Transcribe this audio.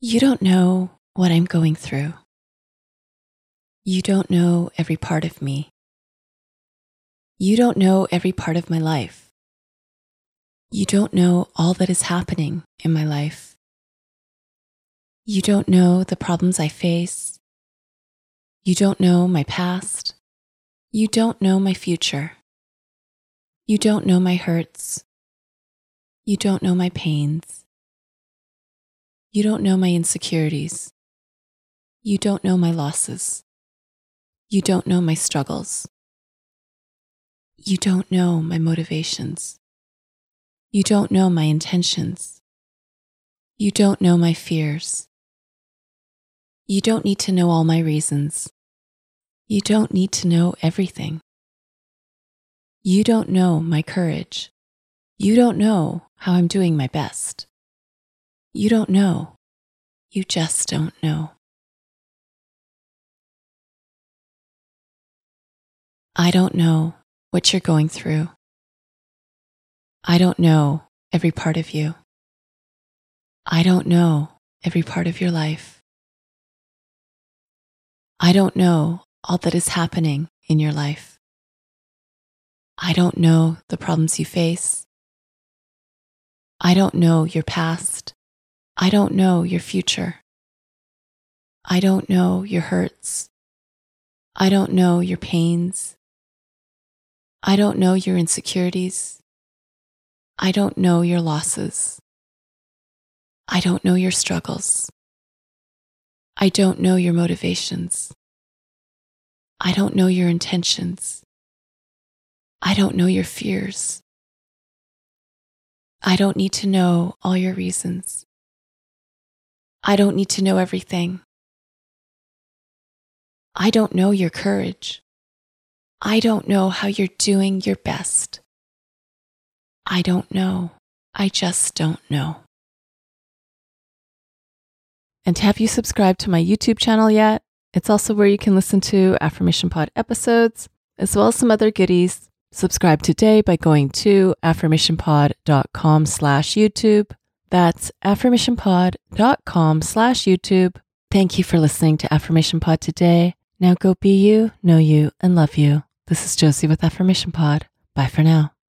You don't know what I'm going through. You don't know every part of me. You don't know every part of my life. You don't know all that is happening in my life. You don't know the problems I face. You don't know my past. You don't know my future. You don't know my hurts. You don't know my pains. You don't know my insecurities. You don't know my losses. You don't know my struggles. You don't know my motivations. You don't know my intentions. You don't know my fears. You don't need to know all my reasons. You don't need to know everything. You don't know my courage. You don't know how I'm doing my best. You don't know. You just don't know. I don't know what you're going through. I don't know every part of you. I don't know every part of your life. I don't know all that is happening in your life. I don't know the problems you face. I don't know your past. I don't know your future. I don't know your hurts. I don't know your pains. I don't know your insecurities. I don't know your losses. I don't know your struggles. I don't know your motivations. I don't know your intentions. I don't know your fears. I don't need to know all your reasons. I don't need to know everything. I don't know your courage. I don't know how you're doing your best. I don't know. I just don't know. And have you subscribed to my YouTube channel yet? It's also where you can listen to Affirmation Pod episodes, as well as some other goodies. Subscribe today by going to affirmationpod.com slash YouTube that's affirmationpod.com slash YouTube. Thank you for listening to Affirmation Pod today. Now go be you, know you, and love you. This is Josie with Affirmation Pod. Bye for now.